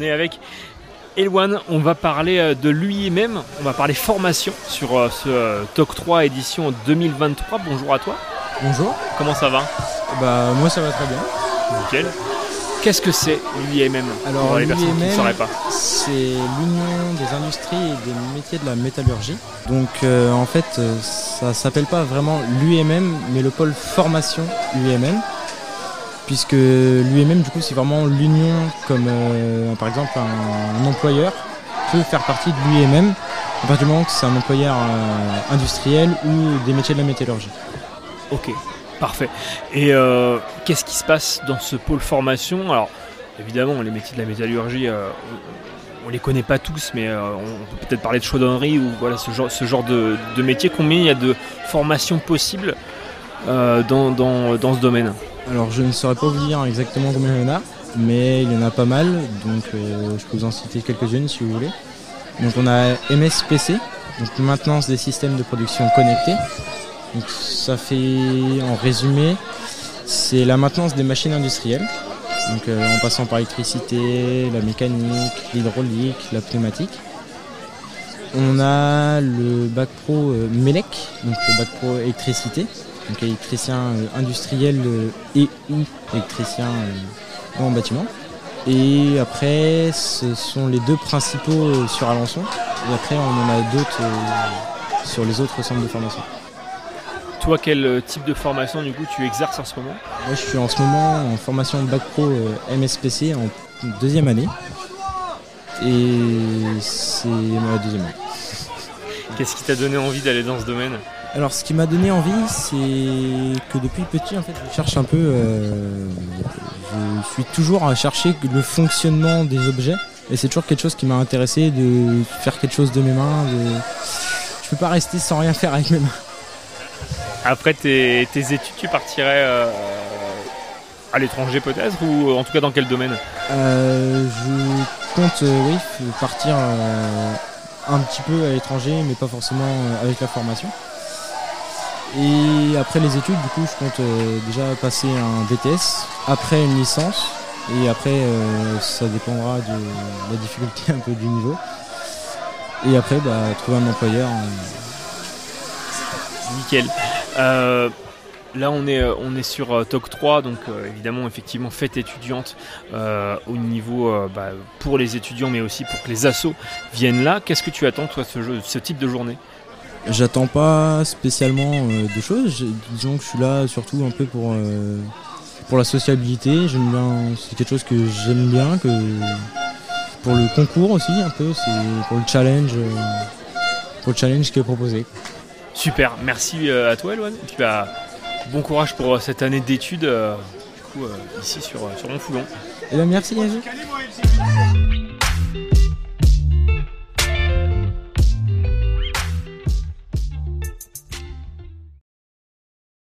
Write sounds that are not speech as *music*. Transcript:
est avec Elwan, on va parler euh, de lui-même, on va parler formation sur euh, ce euh, TOC 3 édition 2023. Bonjour à toi. Bonjour. Comment ça va? Bah moi ça va très bien. Nickel. Qu'est-ce que c'est l'UIMM Alors pour les personnes qui ne sauraient pas C'est l'Union des industries et des métiers de la métallurgie. Donc euh, en fait ça s'appelle pas vraiment l'UIMM mais le pôle formation UIMM. Puisque l'UIMM du coup c'est vraiment l'union comme euh, par exemple un, employeur peut faire partie de l'UIMM à partir du moment que c'est un employeur euh, industriel ou des métiers de la métallurgie. Ok, parfait. Et euh, qu'est-ce qui se passe dans ce pôle formation? Alors, évidemment, les métiers de la métallurgie, on, on les connaît pas tous, mais on peut peut-être parler de chaudronnerie ou voilà ce genre, de, métier. Combien il y a de formations possibles dans ce domaine? Alors je ne saurais pas vous dire exactement combien il y en a, mais il y en a pas mal, donc euh, je peux vous en citer quelques-unes si vous voulez. Donc on a MSPC, donc maintenance des systèmes de production connectés. Donc ça fait en résumé, c'est la maintenance des machines industrielles. Donc euh, en passant par l'électricité, la mécanique, l'hydraulique, la pneumatique. On a le bac pro euh, MELEC, donc le bac pro électricité, donc électricien euh, industriel euh, et ou électricien en bâtiment. Et après, ce sont les deux principaux sur Alençon. Et après, on en a d'autres sur les autres centres de formation. Toi, quel type de formation du coup tu exerces en ce moment? Moi, je suis en ce moment en formation bac pro MSPC en deuxième année. Et c'est ma deuxième année. *laughs* Qu'est-ce qui t'a donné envie d'aller dans ce domaine? Alors, ce qui m'a donné envie, c'est que depuis petit, en fait, je cherche un peu. euh, je suis toujours à chercher le fonctionnement des objets. Et c'est toujours quelque chose qui m'a intéressé de faire quelque chose de mes mains. De... Je peux pas rester sans rien faire avec mes mains. Après tes, tes études, tu partirais euh, à l'étranger peut-être ou en tout cas dans quel domaine? Euh, je compte, euh, oui, partir euh, un petit peu à l'étranger, mais pas forcément euh, avec la formation. Et après les études, du coup, je compte déjà passer un BTS, après une licence, et après, ça dépendra de la difficulté *laughs* un peu du niveau. Et après, bah, trouver un employeur. Nickel. Là, on est, euh, on est sur euh, TOC 3, donc euh, évidemment, effectivement, fête étudiante euh, au niveau euh, bah, pour les étudiants, mais aussi pour que les assos viennent là. Qu'est-ce que tu attends, toi, ce, jeu- ce type de journée? J'attends pas spécialement de choses. Disons que je suis là surtout un peu pour, pour la sociabilité. J'aime bien, c'est quelque chose que j'aime bien. Que pour le concours aussi un peu, c'est pour le challenge, pour le challenge qui est proposé. Super, merci à toi, Eloane. Et puis, bah, bon courage pour euh, cette année d'études, euh, euh, ici sur, sur Montfoulon. Et bien merci.